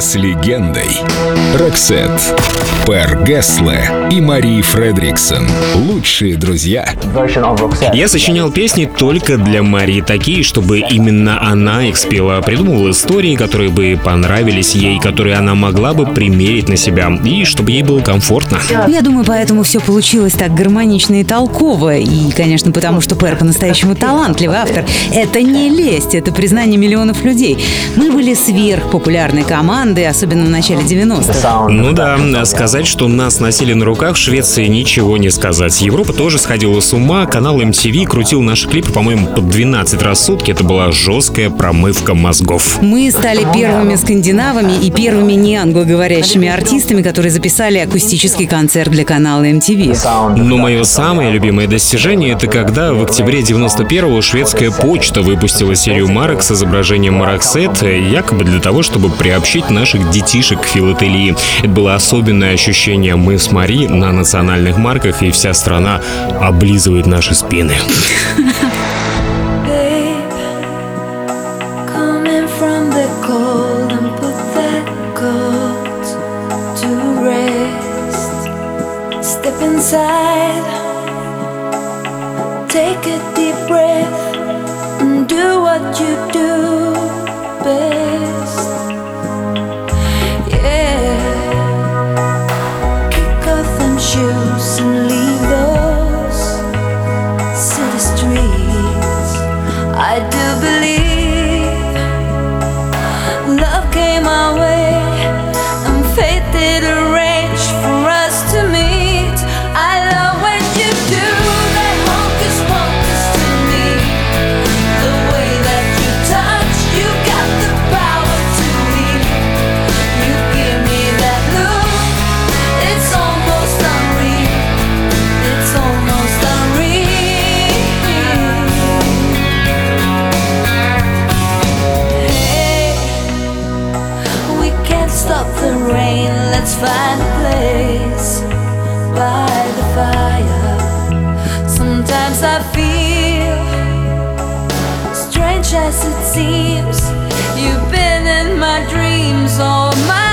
С легендой. Роксет, Пер Гессле и Мари Фредриксон. Лучшие друзья. Я сочинял песни только для Мари, такие, чтобы именно она их спела. Придумывал истории, которые бы понравились ей, которые она могла бы примерить на себя, и чтобы ей было комфортно. Я думаю, поэтому все получилось так гармонично и толково. И, конечно, потому что Пэр по-настоящему талантливый автор. Это не лесть, это признание миллионов людей. Мы были сверхпопулярной командой, особенно в начале 90-х. Ну да, сказать, что нас носили на руках в Швеции ничего не сказать. Европа тоже сходила с ума, канал MTV крутил наши клипы, по-моему, по 12 раз в сутки. Это была жесткая промывка мозгов. Мы стали первыми скандинавами и первыми не англоговорящими артистами, которые записали акустический концерт для канала MTV. Но мое самое любимое достижение — это когда в октябре 91-го шведская почта выпустила серию марок с изображением Мароксет, якобы для того, чтобы приобщить наших детишек к филателии. Это было особенное ощущение. Мы с Мари на национальных марках, и вся страна облизывает наши спины. Take a deep breath, and do what you do stop the rain. Let's find a place by the fire. Sometimes I feel strange as it seems. You've been in my dreams all my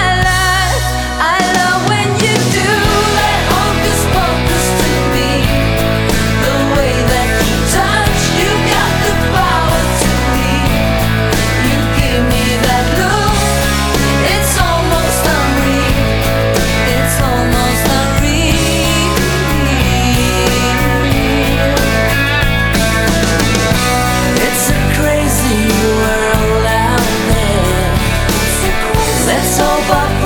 Let's hope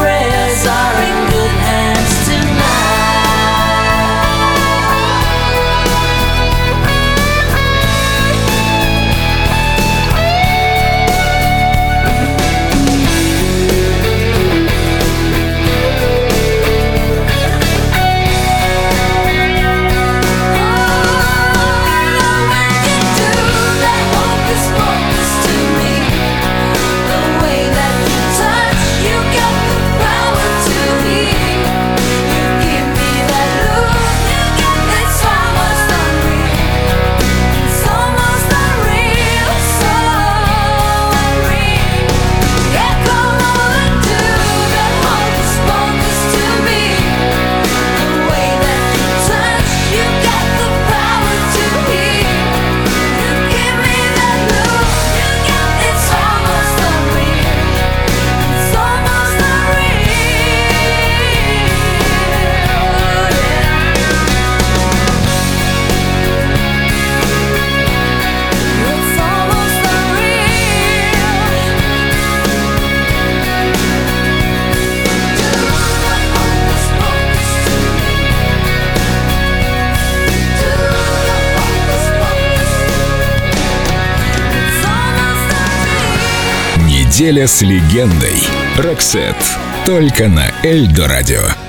Неделя с легендой. Роксет. Только на Эльдо радио.